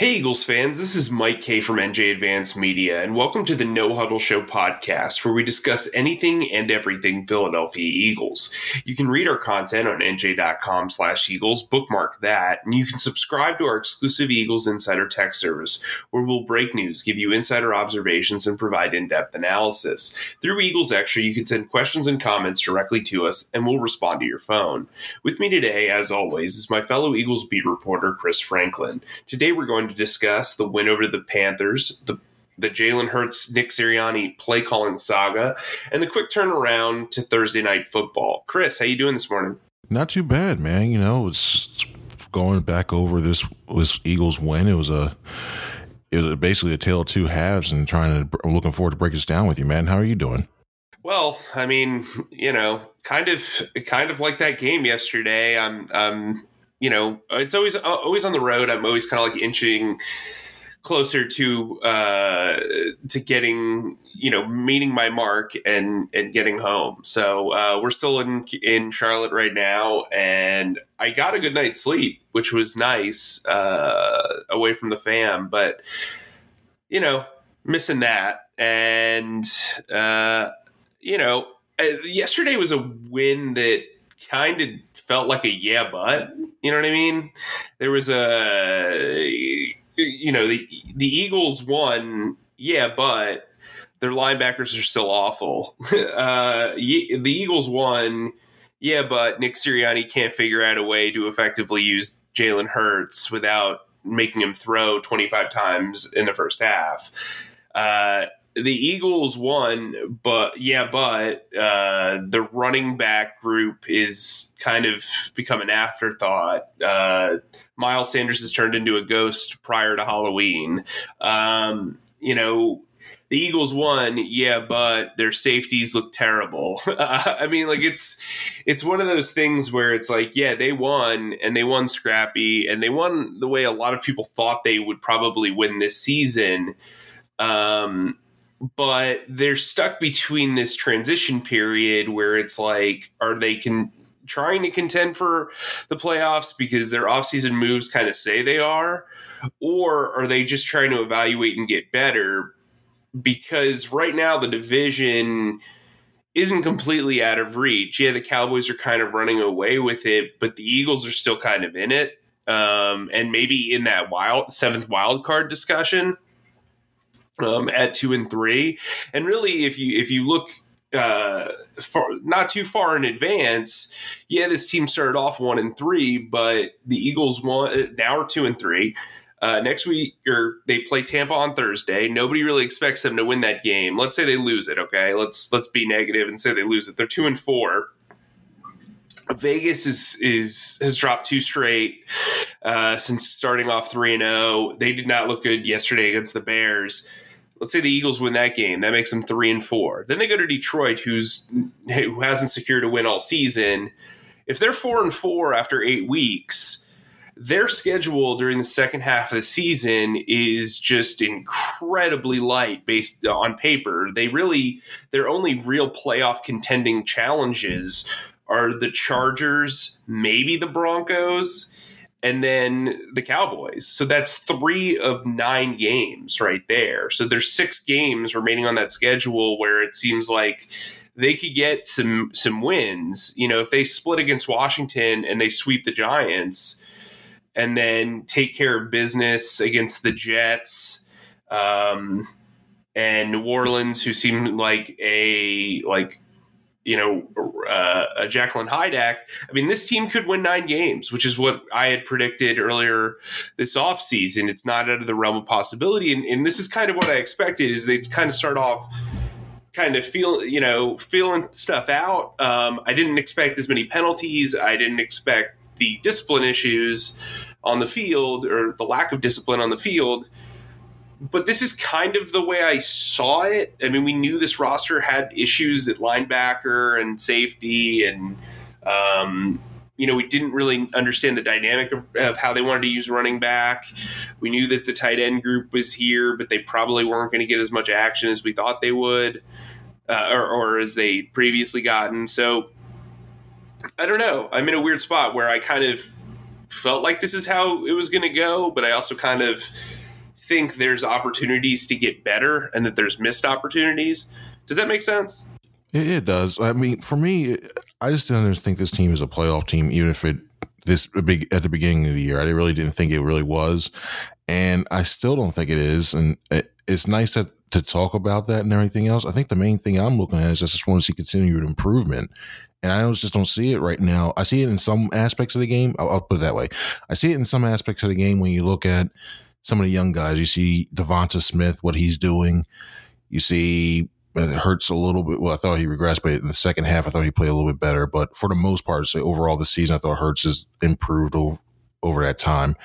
Hey, Eagles fans, this is Mike Kaye from NJ Advance Media, and welcome to the No Huddle Show podcast, where we discuss anything and everything Philadelphia Eagles. You can read our content on nj.com slash Eagles, bookmark that, and you can subscribe to our exclusive Eagles Insider text service, where we'll break news, give you insider observations, and provide in-depth analysis. Through Eagles Extra, you can send questions and comments directly to us, and we'll respond to your phone. With me today, as always, is my fellow Eagles beat reporter, Chris Franklin. Today, we're going to discuss the win over the Panthers, the the Jalen Hurts, Nick Sirianni play calling saga, and the quick turnaround to Thursday night football. Chris, how you doing this morning? Not too bad, man. You know, it's going back over this was Eagles win. It was a it was basically a tale of two halves, and trying to. I'm looking forward to break this down with you, man. How are you doing? Well, I mean, you know, kind of, kind of like that game yesterday. I'm, um, you know, it's always uh, always on the road. I'm always kind of like inching closer to uh to getting you know meeting my mark and and getting home so uh we're still in in charlotte right now and i got a good night's sleep which was nice uh away from the fam but you know missing that and uh you know uh, yesterday was a win that kind of felt like a yeah, but you know what I mean. There was a you know the the Eagles won, yeah, but their linebackers are still awful. uh, the Eagles won, yeah, but Nick Sirianni can't figure out a way to effectively use Jalen Hurts without making him throw 25 times in the first half. Uh, the Eagles won, but yeah, but uh, the running back group is kind of become an afterthought. Uh, Miles Sanders has turned into a ghost prior to Halloween. Um, you know, the Eagles won, yeah, but their safeties look terrible. I mean, like it's it's one of those things where it's like, yeah, they won and they won scrappy and they won the way a lot of people thought they would probably win this season. Um, but they're stuck between this transition period where it's like, are they can trying to contend for the playoffs because their offseason moves kind of say they are, or are they just trying to evaluate and get better? Because right now the division isn't completely out of reach. Yeah, the Cowboys are kind of running away with it, but the Eagles are still kind of in it. Um, and maybe in that wild seventh wild card discussion um, at two and three. And really, if you if you look uh, not too far in advance, yeah, this team started off one and three, but the Eagles won now are two and three. Uh, next week, or they play Tampa on Thursday. Nobody really expects them to win that game. Let's say they lose it. Okay, let's let's be negative and say they lose it. They're two and four. Vegas is is has dropped two straight uh, since starting off three and zero. Oh. They did not look good yesterday against the Bears let's say the Eagles win that game, that makes them three and four. Then they go to Detroit, who's who hasn't secured a win all season. If they're four and four after eight weeks, their schedule during the second half of the season is just incredibly light based on paper. They really their only real playoff contending challenges are the Chargers, maybe the Broncos, and then the Cowboys. So that's three of nine games right there. So there's six games remaining on that schedule where it seems like they could get some some wins. You know, if they split against Washington and they sweep the Giants, and then take care of business against the Jets. Um, and New Orleans, who seem like a like you know, uh, Jacqueline Hydak. I mean, this team could win nine games, which is what I had predicted earlier this offseason. It's not out of the realm of possibility. And, and this is kind of what I expected is they'd kind of start off kind of feel, you know, feeling stuff out. Um, I didn't expect as many penalties. I didn't expect the discipline issues on the field or the lack of discipline on the field but this is kind of the way I saw it. I mean, we knew this roster had issues at linebacker and safety, and um, you know, we didn't really understand the dynamic of, of, how they wanted to use running back. We knew that the tight end group was here, but they probably weren't going to get as much action as we thought they would, uh, or, or as they previously gotten. So I don't know. I'm in a weird spot where I kind of felt like this is how it was going to go, but I also kind of think there's opportunities to get better and that there's missed opportunities. Does that make sense? It, it does. I mean, for me, I just didn't think this team is a playoff team, even if it this big at the beginning of the year. I really didn't think it really was, and I still don't think it is. And it, it's nice that to talk about that and everything else. I think the main thing I'm looking at is I just want to see continued improvement. And I just don't see it right now. I see it in some aspects of the game. I'll, I'll put it that way. I see it in some aspects of the game when you look at some of the young guys. You see DeVonta Smith, what he's doing. You see it hurts a little bit. Well, I thought he regressed, but in the second half, I thought he played a little bit better. But for the most part, say overall this season, I thought Hurts has improved over over that time.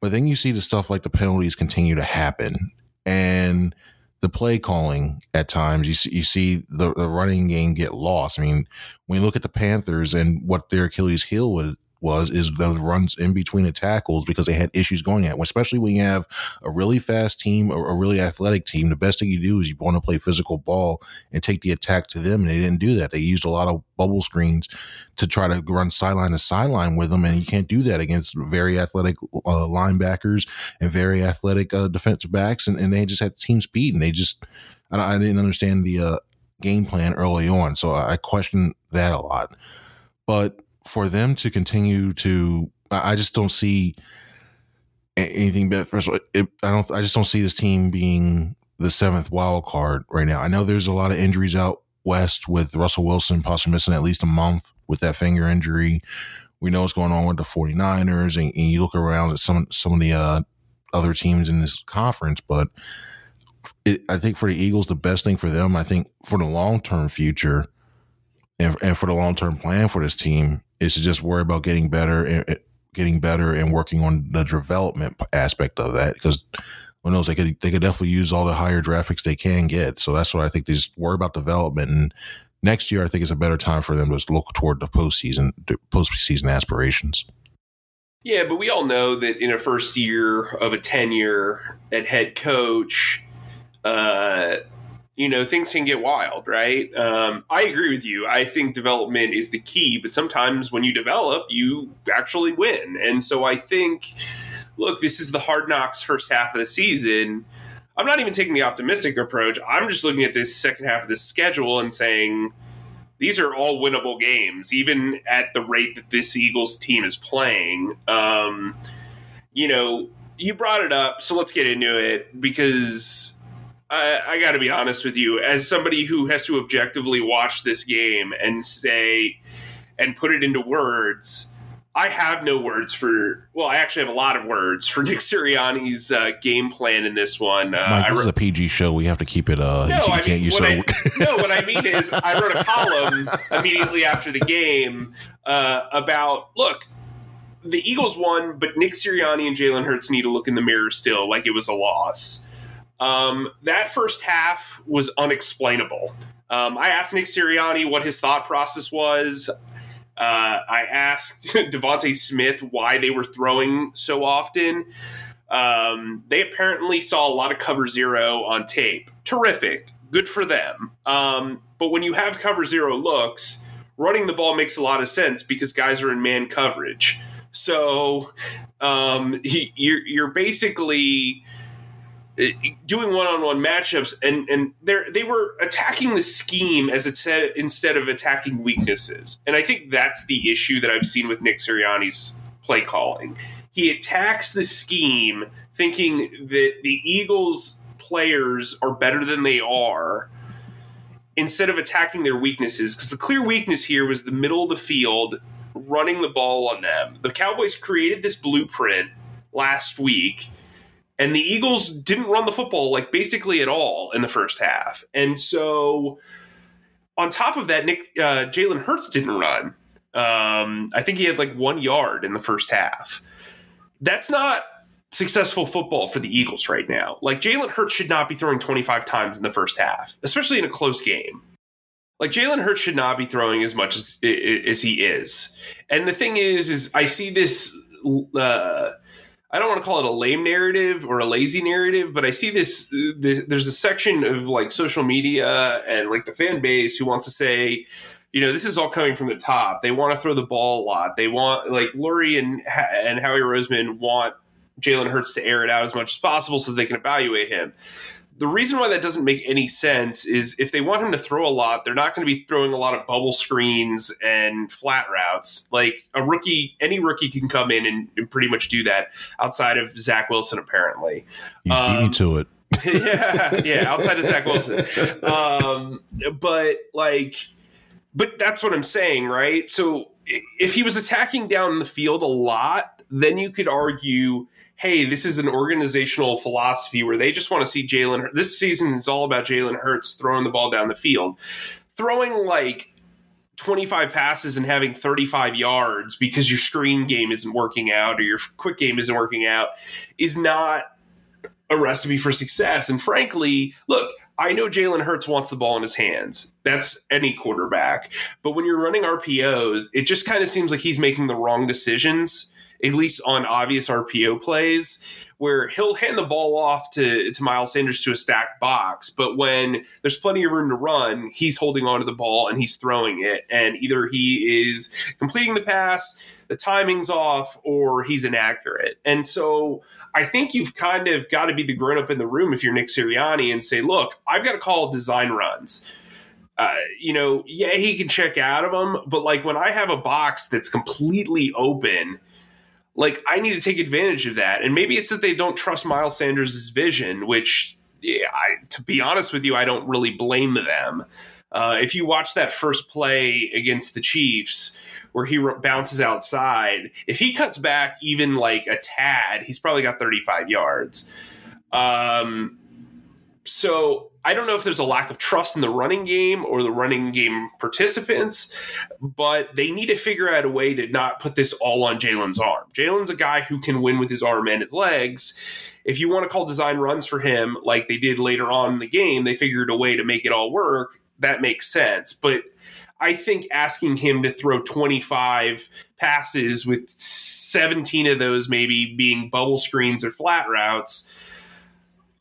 But then you see the stuff like the penalties continue to happen, and the play calling at times. You see, you see the, the running game get lost. I mean, when you look at the Panthers and what their Achilles heel was was is those runs in between the tackles because they had issues going at, especially when you have a really fast team or a really athletic team. The best thing you do is you want to play physical ball and take the attack to them, and they didn't do that. They used a lot of bubble screens to try to run sideline to sideline with them, and you can't do that against very athletic uh, linebackers and very athletic uh, defensive backs, and, and, they just had team speed, and they just I, I didn't understand the uh, game plan early on, so I, I questioned that a lot, but for them to continue to, I just don't see anything but first of all, it, I don't, I just don't see this team being the seventh wild card right now. I know there's a lot of injuries out west with Russell Wilson possibly missing at least a month with that finger injury. We know what's going on with the 49ers and, and you look around at some, some of the, uh, other teams in this conference, but it, I think for the Eagles, the best thing for them, I think for the long term future and, and for the long term plan for this team is to just worry about getting better and getting better and working on the development aspect of that because who knows they could they could definitely use all the higher draft picks they can get. So that's what I think they just worry about development and next year I think is a better time for them to look toward the postseason postseason aspirations. Yeah, but we all know that in a first year of a tenure at head coach, uh, you know things can get wild right? Um, i agree with you. I think development is the key but sometimes when you develop you actually win. And so i think look this is the hard knocks first half of the season. I'm not even taking the optimistic approach. I'm just looking at this second half of the schedule and saying these are all winnable games even at the rate that this eagles team is playing. Um, you know you brought it up so let's get into it because I, I got to be honest with you, as somebody who has to objectively watch this game and say and put it into words. I have no words for. Well, I actually have a lot of words for Nick Sirianni's uh, game plan in this one. Uh, Mike, this is a PG show. We have to keep it. Uh, no, you, I mean, what I, no. What I mean is, I wrote a column immediately after the game uh, about look. The Eagles won, but Nick Sirianni and Jalen Hurts need to look in the mirror still, like it was a loss. Um, that first half was unexplainable. Um, I asked Nick Sirianni what his thought process was. Uh, I asked DeVonta Smith why they were throwing so often. Um, they apparently saw a lot of cover zero on tape. Terrific. Good for them. Um, but when you have cover zero looks, running the ball makes a lot of sense because guys are in man coverage. So um, he, you're you're basically doing one-on-one matchups and and they they were attacking the scheme as it said instead of attacking weaknesses. And i think that's the issue that i've seen with nick sirianni's play calling. He attacks the scheme thinking that the eagles players are better than they are instead of attacking their weaknesses because the clear weakness here was the middle of the field running the ball on them. The cowboys created this blueprint last week and the Eagles didn't run the football like basically at all in the first half. And so, on top of that, Nick uh, Jalen Hurts didn't run. Um, I think he had like one yard in the first half. That's not successful football for the Eagles right now. Like Jalen Hurts should not be throwing 25 times in the first half, especially in a close game. Like Jalen Hurts should not be throwing as much as as he is. And the thing is, is I see this. Uh, I don't want to call it a lame narrative or a lazy narrative, but I see this, this, There's a section of like social media and like the fan base who wants to say, you know, this is all coming from the top. They want to throw the ball a lot. They want like Lurie and and Howie Roseman want Jalen Hurts to air it out as much as possible so they can evaluate him the reason why that doesn't make any sense is if they want him to throw a lot, they're not going to be throwing a lot of bubble screens and flat routes. Like a rookie, any rookie can come in and, and pretty much do that outside of Zach Wilson, apparently. You um, me to it. yeah, yeah, outside of Zach Wilson. Um, but like, but that's what I'm saying, right? So if he was attacking down the field a lot, then you could argue hey, this is an organizational philosophy where they just want to see Jalen. This season is all about Jalen Hurts throwing the ball down the field, throwing like 25 passes and having 35 yards because your screen game isn't working out or your quick game isn't working out is not a recipe for success. And frankly, look, I know Jalen Hurts wants the ball in his hands. That's any quarterback. But when you're running RPOs, it just kind of seems like he's making the wrong decisions at least on obvious RPO plays, where he'll hand the ball off to, to Miles Sanders to a stacked box. But when there's plenty of room to run, he's holding onto the ball and he's throwing it. And either he is completing the pass, the timing's off, or he's inaccurate. And so I think you've kind of got to be the grown up in the room if you're Nick Sirianni and say, look, I've got to call design runs. Uh, you know, yeah, he can check out of them, but like when I have a box that's completely open like I need to take advantage of that. And maybe it's that they don't trust Miles Sanders' vision, which yeah, I, to be honest with you, I don't really blame them. Uh, if you watch that first play against the Chiefs, where he bounces outside, if he cuts back even like a tad, he's probably got 35 yards. Um, so I don't know if there's a lack of trust in the running game or the running game participants, but they need to figure out a way to not put this all on Jalen's arm. Jalen's a guy who can win with his arm and his legs. If you want to call design runs for him like they did later on in the game, they figured a way to make it all work. That makes sense. But I think asking him to throw 25 passes with 17 of those maybe being bubble screens or flat routes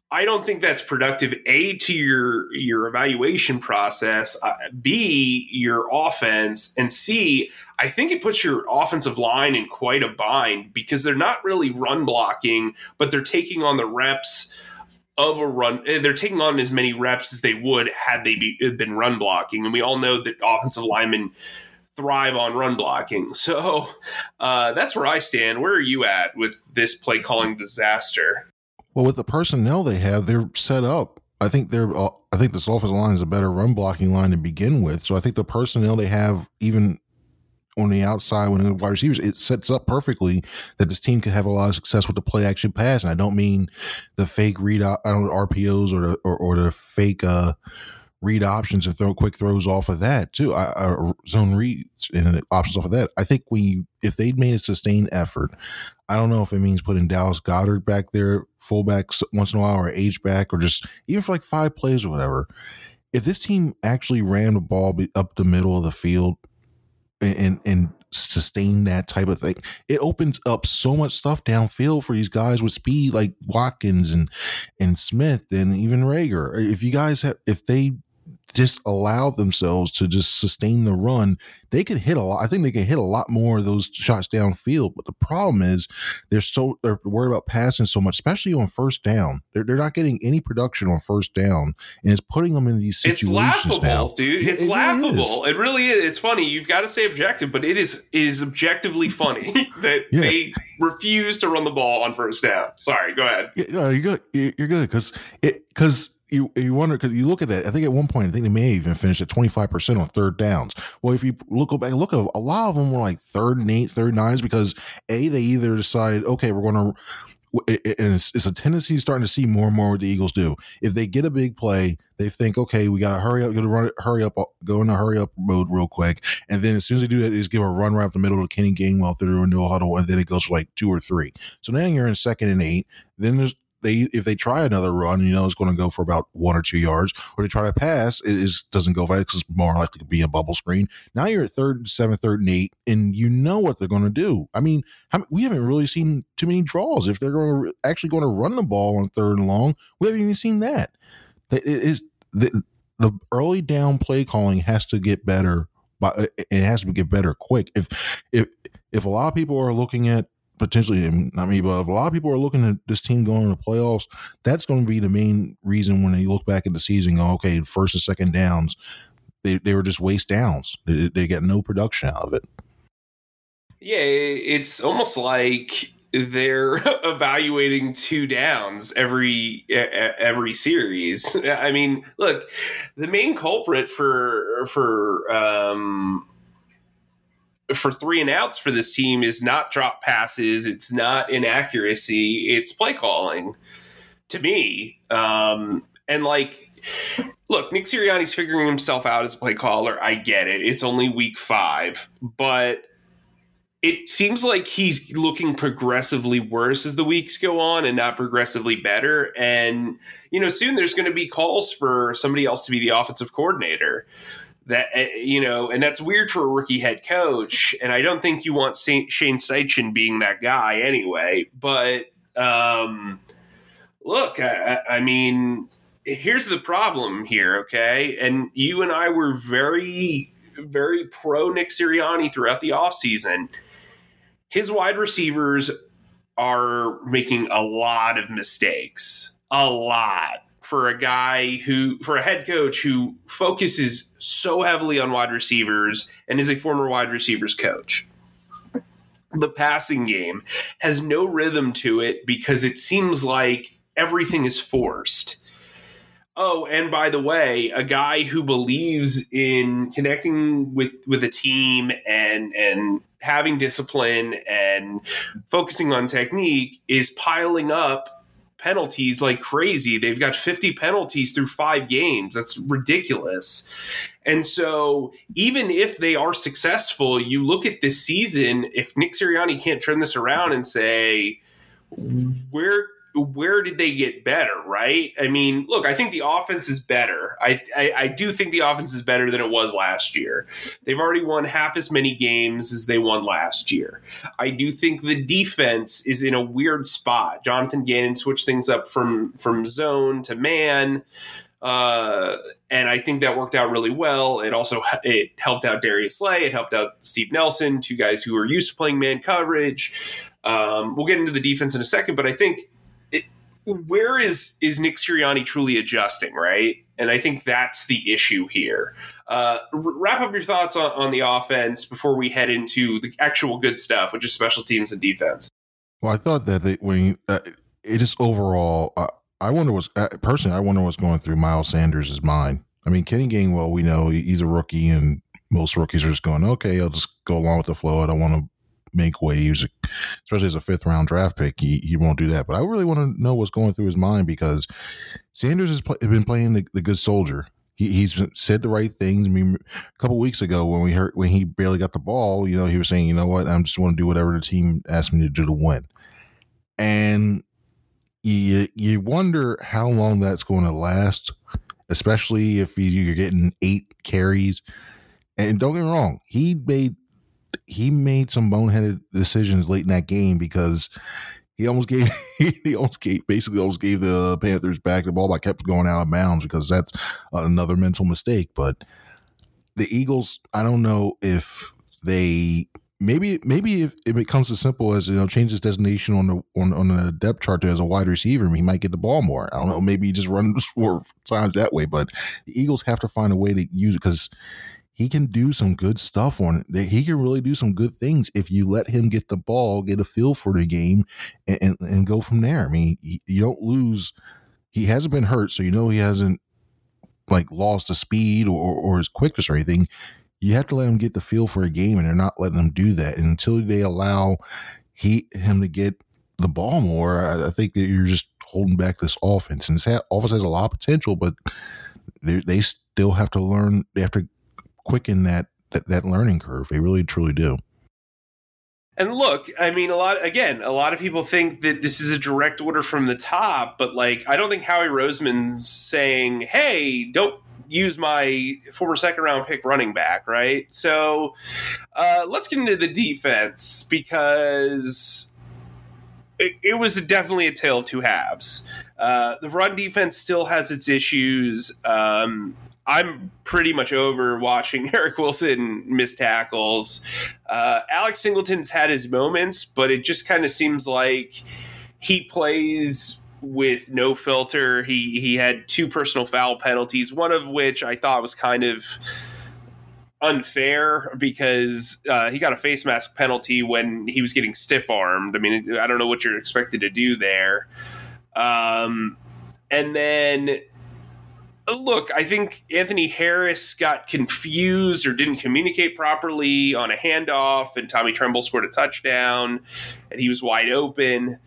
I don't think that's productive. A to your your evaluation process. Uh, B your offense, and C I think it puts your offensive line in quite a bind because they're not really run blocking, but they're taking on the reps of a run. Eh, they're taking on as many reps as they would had they be, been run blocking, and we all know that offensive linemen thrive on run blocking. So uh, that's where I stand. Where are you at with this play calling disaster? Well, with the personnel they have, they're set up. I think they're. I think this offensive line is a better run blocking line to begin with. So I think the personnel they have, even on the outside when the wide receivers, it sets up perfectly that this team could have a lot of success with the play action pass. And I don't mean the fake read I don't know, RPOs or the or, or the fake uh, read options and throw quick throws off of that too. I, I zone reads and options off of that. I think when you if they'd made a sustained effort, I don't know if it means putting Dallas Goedert back there fullback once in a while or H back or just even for like five plays or whatever. If this team actually ran the ball up the middle of the field and, and, and sustain that type of thing, it opens up so much stuff downfield for these guys with speed like Watkins and and Smith and even Reagor. If you guys have if they just allow themselves to just sustain the run, they could hit a lot. I think they can hit a lot more of those shots downfield. But the problem is they're so they're worried about passing so much, especially on first down. They're, they're not getting any production on first down, and it's putting them in these situations. It's laughable, now. dude. It's it, laughable. It, it, really is. It's funny. You've got to say objective, but it is it is objectively funny that yeah. they refuse to run the ball on first down. Sorry, go ahead. Yeah, no, you're good. You're good because it because you you wonder because you look at that. I think at one point, I think they may even finish at twenty five percent on third downs. Well, if you look back, look at a lot of them were like third and eight, third nines because a they either decided okay, we're going to. And it's, it's, a tendency starting to see more and more what the Eagles do. If they get a big play, they think, okay, we got to hurry up, got to run, hurry up, uh, go in a hurry up mode real quick. And then as soon as they do that, they just give a run right up the middle to Kenny Gainwell through into a huddle, and then it goes for like two or three. So now you're in second and eight. Then there's they if they try another run, you know it's going to go for about one or two yards, or they try to pass, it is doesn't go right because it's more likely to be a bubble screen. Now you're at third and seven, third and eight, and you know what they're going to do. I mean, we haven't really seen too many draws. If they're going to actually going to run the ball on third and long, we haven't even seen that. It is the the early down play calling has to get better, but it has to get better quick. If if if a lot of people are looking at potentially, not me, but a lot of people are looking at this team going to the playoffs, that's going to be the main reason when they look back at the season, go, okay, first and second downs, they, they were just waste downs. They, they got no production out of it. Yeah, it's almost like they're evaluating two downs every every series. I mean, look, the main culprit for for um, for three and outs for this team is not drop passes, it's not inaccuracy, it's play calling to me. Um, and like, look, Nick Sirianni's figuring himself out as a play caller. I get it. It's only week five, but it seems like he's looking progressively worse as the weeks go on and not progressively better. And, you know, soon there's going to be calls for somebody else to be the offensive coordinator that eh, you know, and that's weird for a rookie head coach. And I don't think you want Shane Steichen being that guy anyway. But um, look, I, I mean, here's the problem here, okay? And you and I were very, very pro Nick Sirianni throughout the offseason. His wide receivers are making a lot of mistakes. A lot for a guy who, for a head coach who focuses so heavily on wide receivers and is a former wide receivers coach. The passing game has no rhythm to it because it seems like everything is forced. Oh, and by the way, a guy who believes in connecting with with a team and and having discipline and focusing on technique is piling up penalties like crazy. They've got 50 penalties through five games. That's ridiculous. And so, even if they are successful, you look at this season, if Nick Sirianni can't turn this around and say, where where did they get better, right? I mean, look, I think the offense is better. I, I, I, do think the offense is better than it was last year. They've already won half as many games as they won last year. I do think the defense is in a weird spot. Jonathan Gannon switched things up from from zone to man. Uh, and I think that worked out really well. It also it helped out Darius Slay. It helped out Steve Nelson, two guys who are used to playing man coverage. Um, we'll get into the defense in a second, but I think where is is Nick Sirianni truly adjusting, right? And I think that's the issue here. Uh, wrap up your thoughts on, on the offense before we head into the actual good stuff, which is special teams and defense. Well, I thought that they, when you, uh, it just overall, uh, I wonder what's uh, personally, I wonder what's going through Miles Sanders' mind. I mean, Kenny Gainwell, we know he's a rookie, and most rookies are just going, okay, I'll just go along with the flow. I don't want to make waves, especially as a fifth round draft pick. He, he won't do that. But I really want to know what's going through his mind because Sanders has pl- been playing the, the, good soldier. He, he's said the right things. I mean, a couple weeks ago when we heard when he barely got the ball, you know, he was saying, you know what, I'm just want to do whatever the team asked me to do to win. And you you wonder how long that's going to last, especially if you're getting eight carries. And don't get me wrong, he made he made some boneheaded decisions late in that game because he almost gave he almost gave basically almost gave the Panthers back the ball, but kept going out of bounds because that's another mental mistake. But the Eagles, I don't know if they maybe maybe if, if it becomes as simple as you know change his designation on the on, on the depth chart to as a wide receiver, he might get the ball more. I don't know. Maybe he just runs four times that way, but the Eagles have to find a way to use it because he can do some good stuff on it. He can really do some good things if you let him get the ball, get a feel for the game, and, and, and go from there. I mean, he, you don't lose. He hasn't been hurt, so you know he hasn't like lost the speed or, or his quickness or anything. You have to let him get the feel for a game, and they're not letting him do that. And until they allow he him to get the ball more, I, I think that you're just holding back this offense. And this ha- offense has a lot of potential, but they, they still have to learn. They have to quicken that, that that learning curve. They really truly do. And look, I mean, a lot again, a lot of people think that this is a direct order from the top, but like, I don't think Howie Roseman's saying, "Hey, don't use my former second round pick running back," right? So, uh, let's get into the defense because it, it, was definitely a tale of two halves. Uh, the run defense still has its issues. Um, I'm pretty much over watching Eric Wilson miss tackles. Uh, Alex Singleton's had his moments, but it just kind of seems like he plays with no filter. He he had two personal foul penalties, one of which I thought was kind of unfair because uh, he got a face mask penalty when he was getting stiff armed. I mean, I don't know what you're expected to do there. Um, and then look, I think Anthony Harris got confused or didn't communicate properly on a handoff, and Tommy Tremble scored a touchdown, and he was wide open.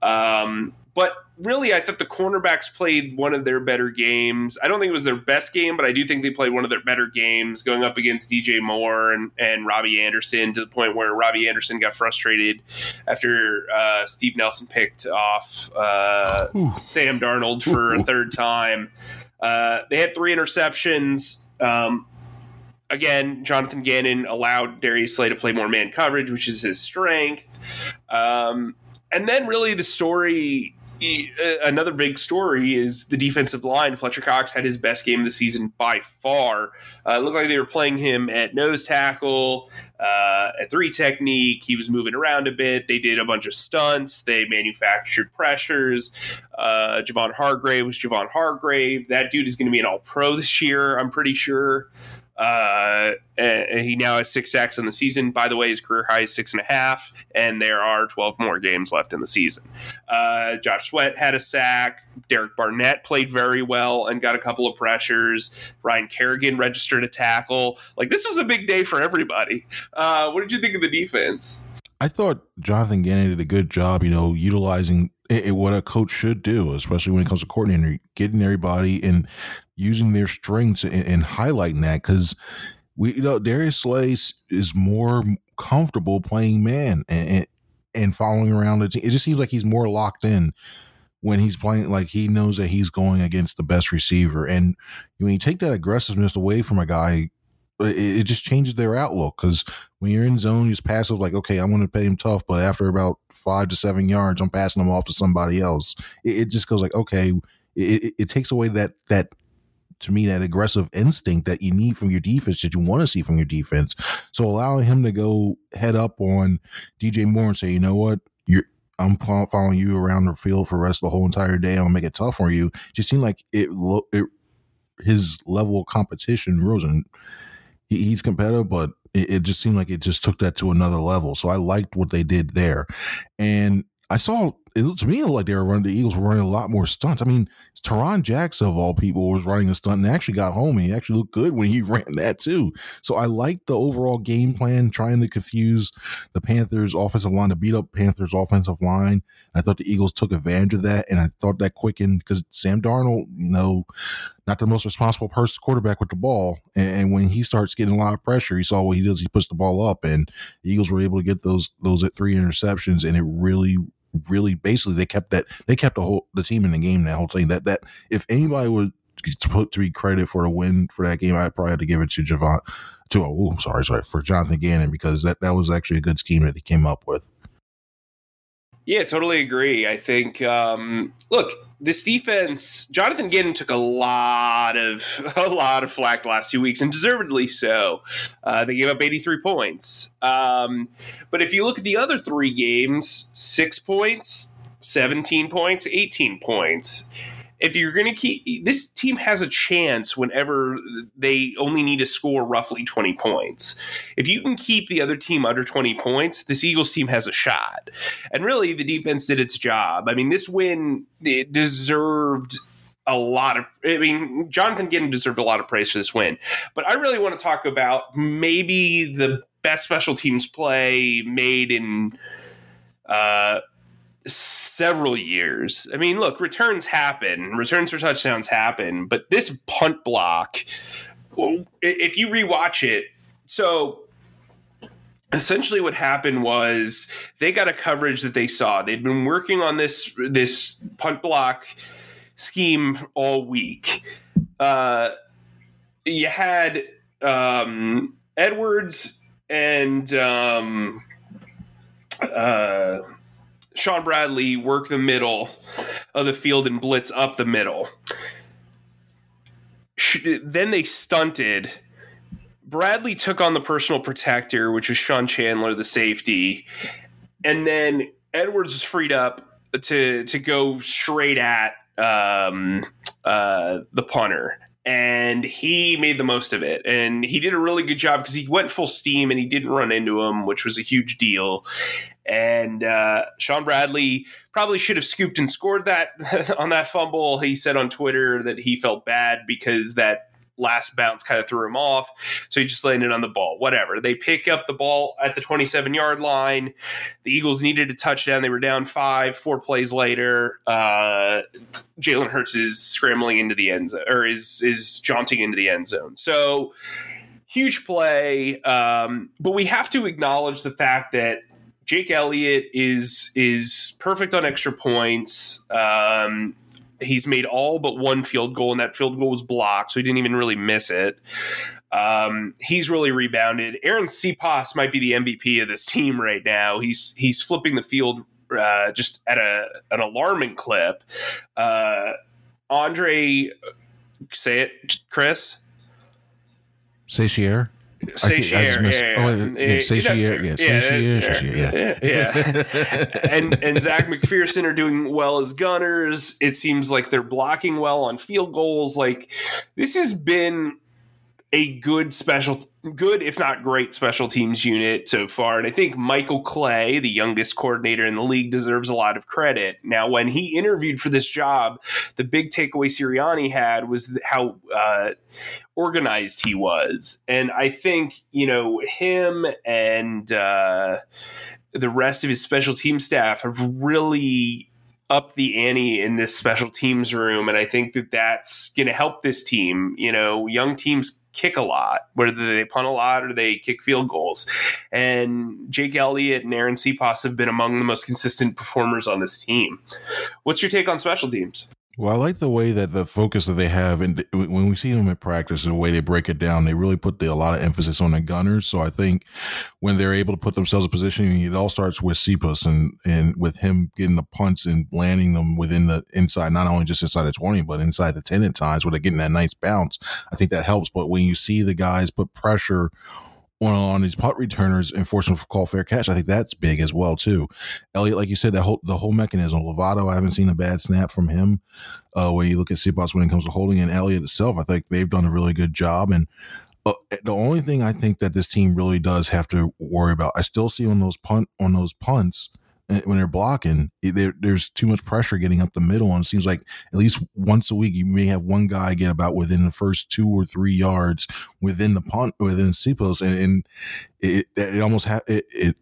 Um, but really, I thought the cornerbacks played one of their better games. I don't think it was their best game, but I do think they played one of their better games going up against DJ Moore and, and Robbie Anderson to the point where Robbie Anderson got frustrated after uh, Steve Nelson picked off uh, Sam Darnold for a third time. Uh, they had three interceptions. Um, again, Jonathan Gannon allowed Darius Slay to play more man coverage, which is his strength. Um, and then, really, the story uh, another big story is the defensive line. Fletcher Cox had his best game of the season by far. Uh, it looked like they were playing him at nose tackle, uh, at three technique. He was moving around a bit. They did a bunch of stunts. They manufactured pressures. Uh, Javon Hargrave was Javon Hargrave. That dude is going to be an all pro this year, I'm pretty sure. Uh, he now has six sacks in the season. By the way, his career high is six and a half, and there are 12 more games left in the season. Uh, Josh Sweat had a sack. Derek Barnett played very well and got a couple of pressures. Ryan Kerrigan registered a tackle. Like, this was a big day for everybody. Uh, what did you think of the defense? I thought Jonathan Gannon did a good job, you know, utilizing it, what a coach should do, especially when it comes to coordinator, getting everybody and using their strengths and, and highlighting that because we you know Darius Slay is more comfortable playing man and, and following around the team. It just seems like he's more locked in when he's playing like he knows that he's going against the best receiver and when you take that aggressiveness away from a guy it, just changes their outlook because when you're in zone, you're passive, like, okay, I'm going to pay him tough, but after about five to seven yards, I'm passing him off to somebody else. It, it just goes like, okay, it, it, takes away that, that, to me, that aggressive instinct that you need from your defense that you want to see from your defense. So allowing him to go head up on DJ Moore and say, you know what, you're, I'm following you around the field for the rest of the whole entire day. I'll make it tough for you. Just seemed like it, it his level of competition rose and he, he's competitive, but it, just seemed like it just took that to another level. So I liked what they did there, and I saw it to me it like they were running the Eagles were running a lot more stunts. I mean, Tarron Jackson of all people was running a stunt and actually got home. And he actually looked good when he ran that too. So I liked the overall game plan, trying to confuse the Panthers offensive line to beat up Panthers offensive line. I thought the Eagles took advantage of that, and I thought that quickened because Sam Darnold, you know, not the most responsible person quarterback with the ball. And, when he starts getting a lot of pressure, he saw what he does. He puts the ball up, and the Eagles were able to get those those at three interceptions, and it really really basically they kept that they kept the whole the team in the game that whole thing. That that if anybody would put to be credit for the win for that game, I'd probably have to give it to Javon to oh sorry sorry for Jonathan Gannon because that that was actually a good scheme that he came up with. Yeah, totally agree. I think, um, look, this defense, Jonathan Gannon took a lot of a lot of flack the last two weeks, and deservedly so. Uh, they gave up 83 points. Um, but if you look at the other three games, six points, 17 points, 18 points if you're going to keep this team has a chance whenever they only need to score roughly 20 points. If you can keep the other team under 20 points, this Eagles team has a shot. And really the defense did its job. I mean, this win it deserved a lot of I mean, Jonathan Gannon deserved a lot of praise for this win. But I really want to talk about maybe the best special teams play made in uh several years. I mean, look, returns happen, returns for touchdowns happen, but this punt block, if you rewatch it, so essentially what happened was they got a coverage that they saw. They'd been working on this this punt block scheme all week. Uh, you had um, Edwards and um, uh, Shaun Bradley work the middle of the field and blitz up the middle. Then they stunted. Bradley took on the personal protector, which was Sean Chandler, the safety, and then Edwards was freed up to to go straight at um, uh, the punter and he made the most of it. And he did a really good job because he went full steam and he didn't run into him, which was a huge deal. And uh, Shaun Bradley probably should have scooped and scored that on that fumble. He said on Twitter that he felt bad because that last bounce kind of threw him off. So he just landed on the ball. Whatever. They pick up the ball at the 27 yard line. The Eagles needed a touchdown. They were down five. Four plays later, uh, Jalen Hurts is scrambling into the end zone or is is jaunting into the end zone. So huge play. Um, but we have to acknowledge the fact that Jake Elliott is is perfect on extra points. Um, he's made all but one field goal, and that field goal was blocked, so he didn't even really miss it. Um, he's really rebounded. Arryn Siposs might be the MVP of this team right now. He's he's flipping the field uh, just at a an alarming clip. Uh, Andre, say it, Chris. Chachere. Chachere, yeah, yeah, yeah, yeah, and and Zech McPhearson are doing well as gunners. It seems like they're blocking well on field goals. Like this has been a good special, good if not great special teams unit so far. And I think Michael Clay, the youngest coordinator in the league, deserves a lot of credit. Now, when he interviewed for this job, the big takeaway Sirianni had was how uh, organized he was, and I think you know him and uh, the rest of his special team staff have really up the ante in this special teams room and i think that that's going to help this team you know young teams kick a lot, whether they punt a lot or they kick field goals. And Jake Elliott and Arryn Siposs have been among the most consistent performers on this team. What's your take on special teams? Well, I like the way that the focus that they have, and when we see them in practice, the way they break it down, they really put the, a lot of emphasis on the gunners. So I think when they're able to put themselves in position, it all starts with Siposs and and with him getting the punts and landing them within the inside, not only just inside the twenty, but inside the ten at times, where they're getting that nice bounce. I think that helps. But when you see the guys put pressure on, on these punt returners and force them to call fair catch. I think that's big as well too. Elliott, like you said, that whole the whole mechanism. Lovato, I haven't seen a bad snap from him. Uh, when you look at Siposs when it comes to holding and Elliott itself, I think they've done a really good job. And uh, the only thing I think that this team really does have to worry about, I still see on those punt on those punts when they're blocking, there, there's too much pressure getting up the middle. And it seems like at least once a week, you may have one guy get about within the first two or three yards within the punt, within Siposs. And, and it, it almost ha- it, it,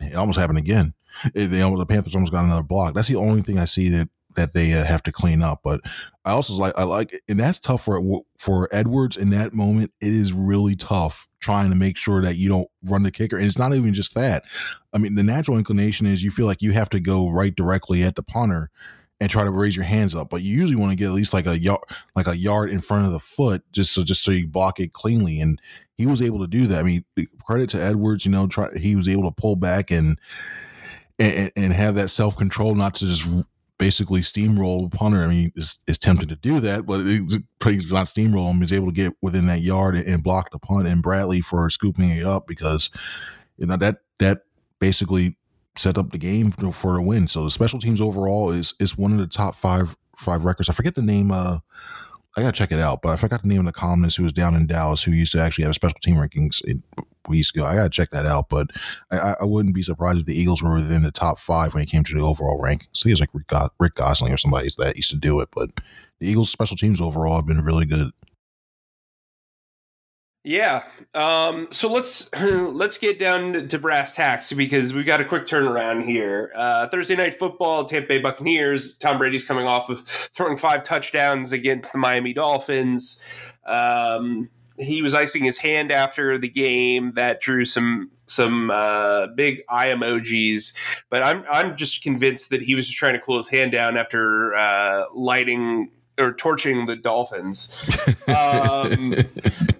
it almost happened again. It, they almost, the Panthers almost got another block. That's the only thing I see that that they uh, have to clean up. But I also like I like, and that's tough for for Edwards in that moment. It is really tough trying to make sure that you don't run the kicker. And it's not even just that. I mean, the natural inclination is you feel like you have to go right directly at the punter and try to raise your hands up. But you usually want to get at least like a yard, like a yard in front of the foot, just so just so you block it cleanly. And he was able to do that. I mean, credit to Edwards. You know, try he was able to pull back and and, and have that self control not to just basically steamroll punter. I mean, it's, it's tempting to do that, but it's, he's not steamroll him. He's able to get within that yard and block the punt and Bradley for scooping it up because you know that that basically set up the game for a win. So the special teams overall is is one of the top five five records. I forget the name. Uh, I gotta check it out, but I forgot the name of the columnist who was down in Dallas who used to actually have special team rankings. It, weeks ago. I gotta check that out, but I, I, wouldn't be surprised if the Eagles were within the top five when it came to the overall rank. So he's like Rick, Rick Gosselin or somebody that used to do it, but the Eagles special teams overall have been really good. Yeah. Um, so let's let's get down to brass tacks because we've got a quick turnaround here. Uh, Thursday night football, Tampa Bay Buccaneers. Tom Brady's coming off of throwing five touchdowns against the Miami Dolphins. Um, he was icing his hand after the game. That drew some some uh, big eye emojis, but I'm I'm just convinced that he was just trying to cool his hand down after uh, lighting or torching the Dolphins. Um,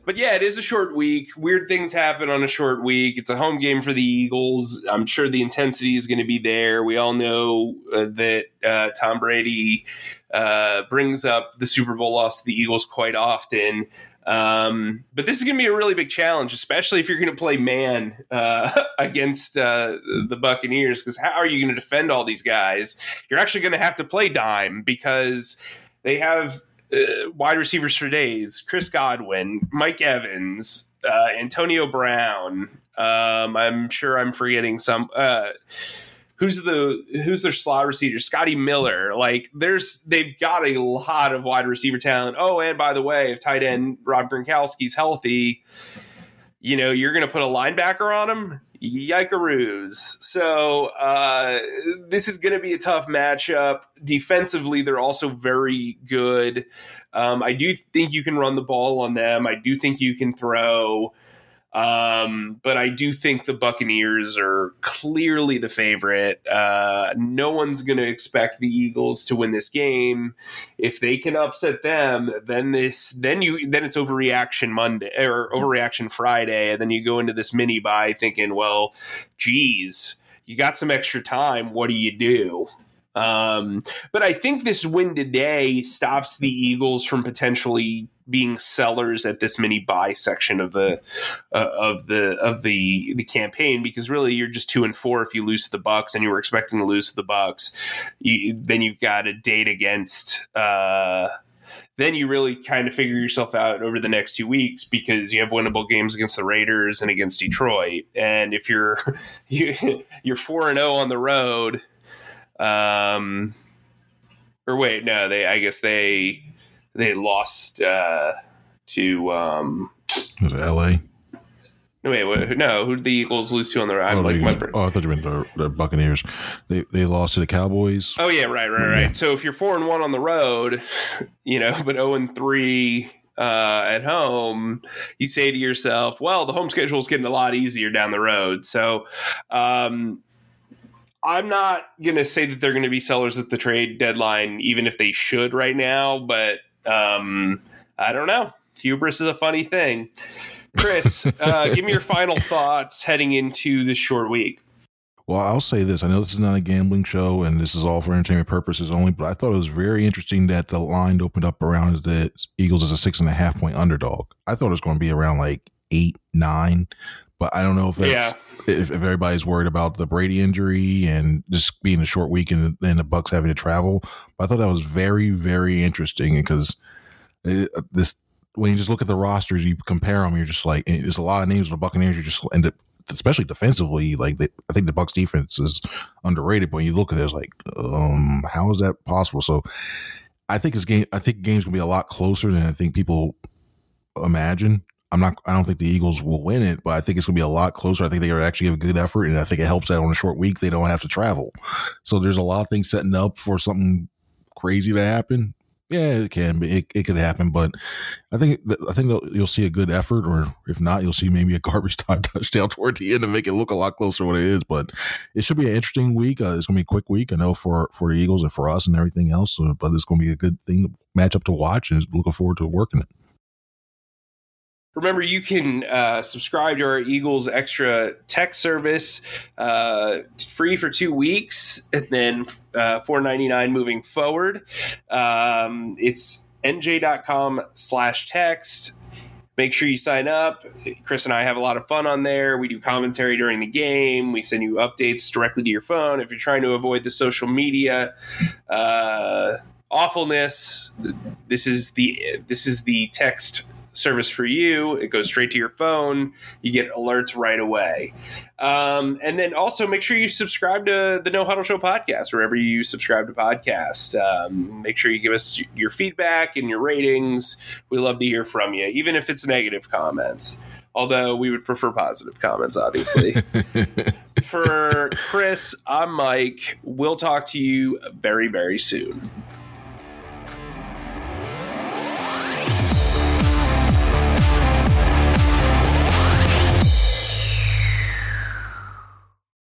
but yeah, it is a short week. Weird things happen on a short week. It's a home game for the Eagles. I'm sure the intensity is going to be there. We all know uh, that uh, Tom Brady uh, brings up the Super Bowl loss to the Eagles quite often. Um, but this is going to be a really big challenge, especially if you're going to play man uh, against uh, the Buccaneers. Because how are you going to defend all these guys? You're actually going to have to play dime because they have uh, wide receivers for days: Chris Godwin, Mike Evans, uh, Antonio Brown. Um, I'm sure I'm forgetting some. Who's the who's their slot receiver? Scotty Miller. Like there's they've got a lot of wide receiver talent. Oh, and by the way, if tight end Rob Gronkowski's healthy, you know you're going to put a linebacker on him. Yikeroos. So uh, this is going to be a tough matchup. Defensively, they're also very good. Um, I do think you can run the ball on them. I do think you can throw. Um, but I do think the Buccaneers are clearly the favorite. Uh, no one's going to expect the Eagles to win this game. If they can upset them, then this, then you, then it's overreaction Monday or overreaction Friday, and then you go into this mini bye thinking, well, geez, you got some extra time. What do you do? Um, but I think this win today stops the Eagles from potentially being sellers at this mini bye section of the uh, of the of the the campaign because really you're just two and four if you lose to the Bucks and you were expecting to lose to the Bucks, you, then you've got a date against. Uh, then you really kind of figure yourself out over the next two weeks because you have winnable games against the Raiders and against Detroit. And if you're you, you're four and zero oh on the road, um, or wait, no, they I guess they they lost uh, to um, L.A. No, wait, what, no. Who did the Eagles lose to on the road? Oh, like, my, oh, I thought you meant the, the, Buccaneers. They they lost to the Cowboys. Oh yeah, right, right, right. Yeah. So if you're four and one on the road, you know, but zero oh and three uh, at home, you say to yourself, "Well, the home schedule is getting a lot easier down the road." So, um, I'm not going to say that they're going to be sellers at the trade deadline, even if they should right now. But um, I don't know. Hubris is a funny thing. Chris, uh, give me your final thoughts heading into this short week. Well, I'll say this. I know this is not a gambling show and this is all for entertainment purposes only, but I thought it was very interesting that the line opened up around the Eagles as a six and a half point underdog. I thought it was going to be around like eight, nine, but I don't know if that's yeah. if, if, everybody's worried about the Brady injury and just being a short week and, and the Bucks having to travel. But I thought that was very, very interesting because this when you just look at the rosters, you compare them, you're just like, there's a lot of names of the Buccaneers. You just end up, especially defensively, like they, I think the Bucks defense is underrated. But when you look at it, it's like, um, how is that possible? So I think this game, I think game's gonna be a lot closer than I think people imagine. I'm not. I don't think the Eagles will win it, but I think it's going to be a lot closer. I think they are actually give a good effort, and I think it helps that on a short week they don't have to travel. So there's a lot of things setting up for something crazy to happen. Yeah, it can. It, it could happen, but I think I think you'll see a good effort, or if not, you'll see maybe a garbage time touchdown toward the end to make it look a lot closer what it is. But it should be an interesting week. Uh, it's going to be a quick week, I know for for the Eagles and for us and everything else. Uh, but it's going to be a good thing match up to watch, and looking forward to working it. Remember, you can uh, subscribe to our Eagles Extra Tech service uh, free for two weeks, and then uh, four ninety nine moving forward. Um, it's nj.com slash text. Make sure you sign up. Chris and I have a lot of fun on there. We do commentary during the game. We send you updates directly to your phone. If you're trying to avoid the social media uh, awfulness, this is the this is the text service for you. It goes straight to your phone. You get alerts right away. Um, and then also make sure you subscribe to the No Huddle Show podcast wherever you subscribe to podcasts. Um, make sure you give us your feedback and your ratings. We love to hear from you, even if it's negative comments. Although we would prefer positive comments, obviously. For Chris, I'm Mike. We'll talk to you very, very soon.